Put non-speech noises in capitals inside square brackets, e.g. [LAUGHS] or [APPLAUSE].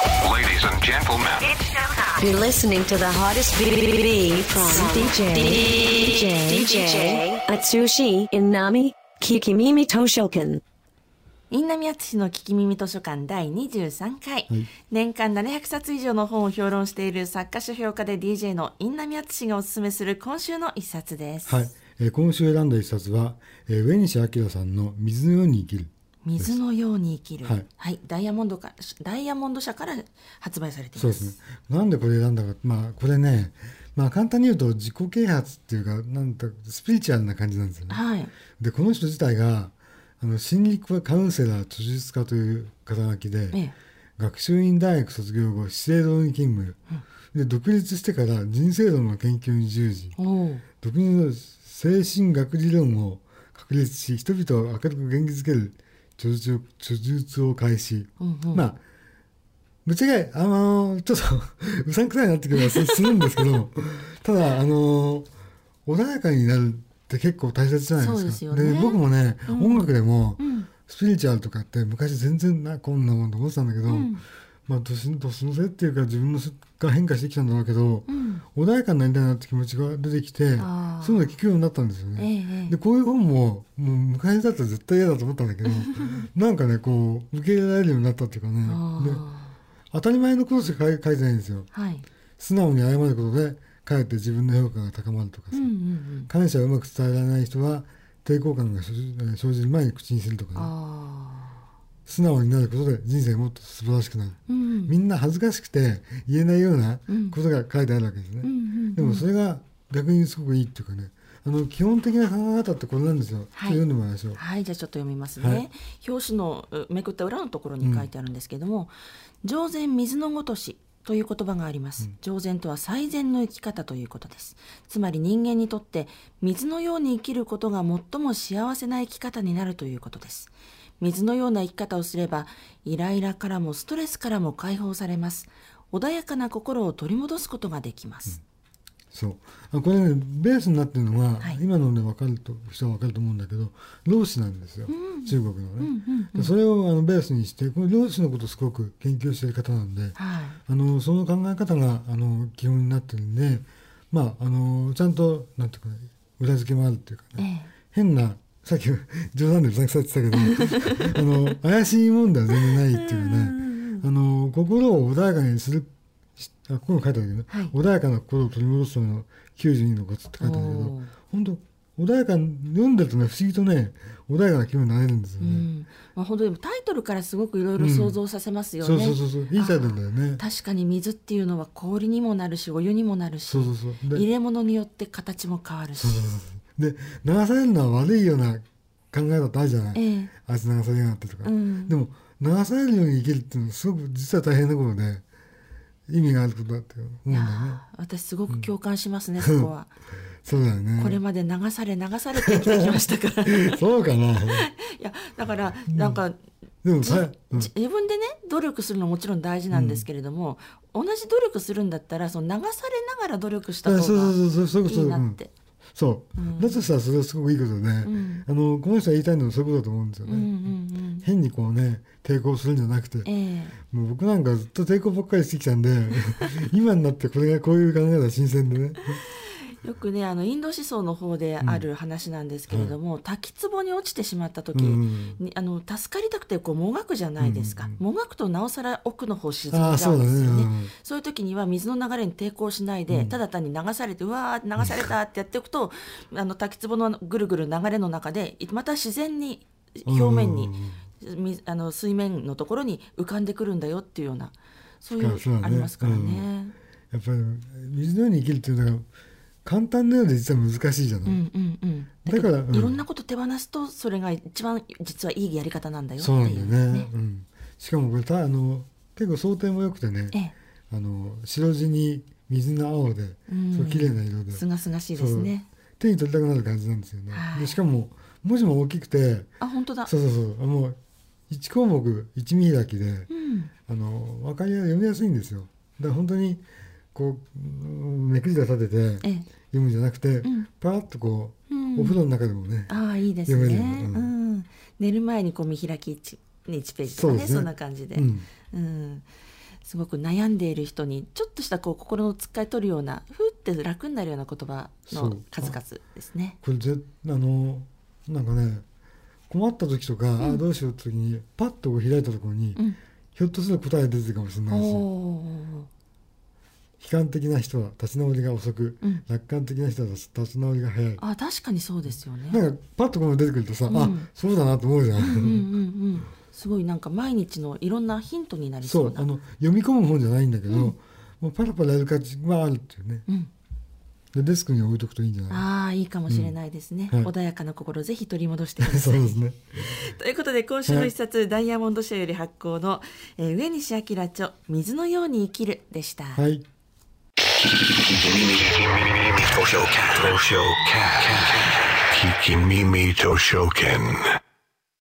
Ladies and gentlemen, You're listening to the hottest BBB from DJ DJ DJ Atsushi Inami Kikimimi Toshokan. インナミアツシの聞き耳図書館第23回、年間700冊以上の本を評論している作家書評家で DJ のインナミアツシがおすすめする今週の一冊です、はい、えー今週選んだ一冊は、えー上西明さんの「水のように生きる水のように生きる、はい。ダイヤモンドかダイヤモンド社から発売されて」いまそうですすね。なんでこれ選んだかまあこれねまあ簡単に言うと自己啓発っていうかなんだスピリチュアルな感じなんですよね。はい。でこの人自体があの心理カウンセラー著述家という肩書きで、ええ。学習院大学卒業後資生堂に勤務、で独立してから人生論の研究に従事。独自の精神学理論を確立し人々を明るく元気づける著述を著述を開始、まあぶっちゃけあのちょっと [LAUGHS] うさんくさいなって気がすするんですけど [LAUGHS] ただあの穏やかになるって結構大切じゃないですか。でね。僕もね、音楽でも、ん。スピリチュアルとかって昔全然なこんなもんと思ってたんだけど、まあ年年のせいっていうか自分のが変化してきたんだろうけど、穏やかになりたいなって気持ちが出てきてそういうの聞くようになったんですよえね。えええでこういう本ももう昔だったら絶対嫌だと思ったんだけど [LAUGHS] なんかねこう受け入れられるようになったっていうかね。であ当たり前のことしか書い書いてないんですよ。ーはい。素直に謝ることでかえって自分の評価が高まるとかさ、うんうんうん。感謝をうまく伝えられない人は抵抗感が生じる前に口にするとかね。あ素直になることで人生がもっと素晴らしくなる、あうん。みんな恥ずかしくて言えないようなことが書いてあるわけですね、うんうんでもそれが逆にすごくいいっていうかねあの基本的な考え方ってこれなんですよ、はい。読んでもらいましょう。はい、じゃあちょっと読みますね。はい。表紙のうめくった裏のところに書いてあるんですけれども、上善水のごとしという言葉があります。上善とは最善の生き方ということです。つまり人間にとって水のように生きることが最も幸せな生き方になるということです。水のような生き方をすれば、イライラからもストレスからも解放されます。穏やかな心を取り戻すことができます。そう。あこれねベースになってるのは、はい。今ので分かると人は分かると思うんだけど老子なんですよ、中国のね、でそれをあのベースにしてこの老子のことをすごく研究している方なんで、はい。あのその考え方があの基本になってるんで、まあ、あのちゃんとなんていうか、ね、裏付けもあるっていうかね、え。変なさっき冗談でうさんくさいって言ってたけど [LAUGHS] あの怪しいもんでは全然ないっていうね。あの心を穏やかにするしあここに書いてあるけどね、はい。穏やかな心を取り戻すための92のコツって書いてあるけど本当穏やかに読んでるとね不思議とね穏やかな気分になれるんですよね。うん。まあ、本当にタイトルからすごくいろいろ想像させますよね。そうそうそうそう。いいタイトルだよね。確かに水っていうのは氷にもなるしお湯にもなるしそうそうそう。で入れ物によって形も変わるし。そうそうそうで流されるのは悪いような考え方あるじゃない、ええ。あいつ流されやがってとか、うん。でも流されるように生きるっていうのはすごく実は大変なことで意味があることだって思うんだよね。私すごく共感しますね、そこは。[LAUGHS] そうだよね。これまで流され流されて生きてきましたから。い [LAUGHS] そうかな。[LAUGHS] やだからなんか、じでもさ、うん。じ自分でね努力するのももちろん大事なんですけれども、同じ努力するんだったらその流されながら努力した方がそうそうそういいなって。そう、だとしたらそれはすごくいいことで、ん。あのこの人が言いたいのはそういうことだと思うんですよね、うんうんうん。変にこうね抵抗するんじゃなくて、ええ。もう僕なんかずっと抵抗ばっかりしてきたんで [LAUGHS] 今になってこれがこういう考えが新鮮でねよくねあのインド思想の方である話なんですけれども、滝壺に落ちてしまった時、うん。にあの助かりたくてこうもがくじゃないですか、もがくとなおさら奥の方沈んじゃうんですよね。ねうんそういう時には水の流れに抵抗しないで、ただ単に流されてうわー流されたってやっておくと、あの滝壺のぐるぐる流れの中でまた自然に表面に、みあの水面のところに浮かんでくるんだよっていうようなそういうありますからね。やっぱり水のように生きるっていうのが簡単なようで実は難しいじゃない、うんうんうん、だだからうん。いろんなこと手放すとそれが一番実はいいやり方なんだよそうなんだよね。うん、しかもこれたあの結構想定も良くてね。ええ。あの白地に水の青で、ん。そう綺麗な色で。すがすがしいですね。手に取りたくなる感じなんですよね、はい。でしかも文字も大きくてあ本当だ。そうそうそう。あもう1項目1見開きで、うん。あの分かりや読みやすいんですよ。だから本当にこううんめくりが立ててええ。読むんじゃなくて、ん。パラッとこう、うん。お風呂の中でもね。ああいいですね、読めるうん。寝る前にこう見開き 1, 1ページとかねそんな感じで、うん。うん。すごく悩んでいる人にちょっとしたこう心のつっかえ取るようなふーって楽になるような言葉の数々ですね。これぜあのなんかね困った時とか、あどうしようって時にパッとこう開いたところに、うん。ひょっとすると答えが出てるかもしれないです悲観的な人は立ち直りが遅く、うん。楽観的な人は立ち直りが早い。あ確かにそうですよね。なんかパッとこの出てくるとさ、ん。あそうだなと思うじゃん、うんうんうん。[LAUGHS] すごいなんか毎日のいろんなヒントになりそううあの読み込む本じゃないんだけど、もうパラパラやる価値はあるっていうね。うん、でデスクに置いとくといいんじゃない？ああいいかもしれないですね、はい。穏やかな心ぜひ取り戻してください。[LAUGHS] そうですね。[LAUGHS] ということで今週の一冊、ダイヤモンド社より発行の、えー上西明著水のように生きるでした、はい Toshouken. Toshouken. Kikimimi Toshoken.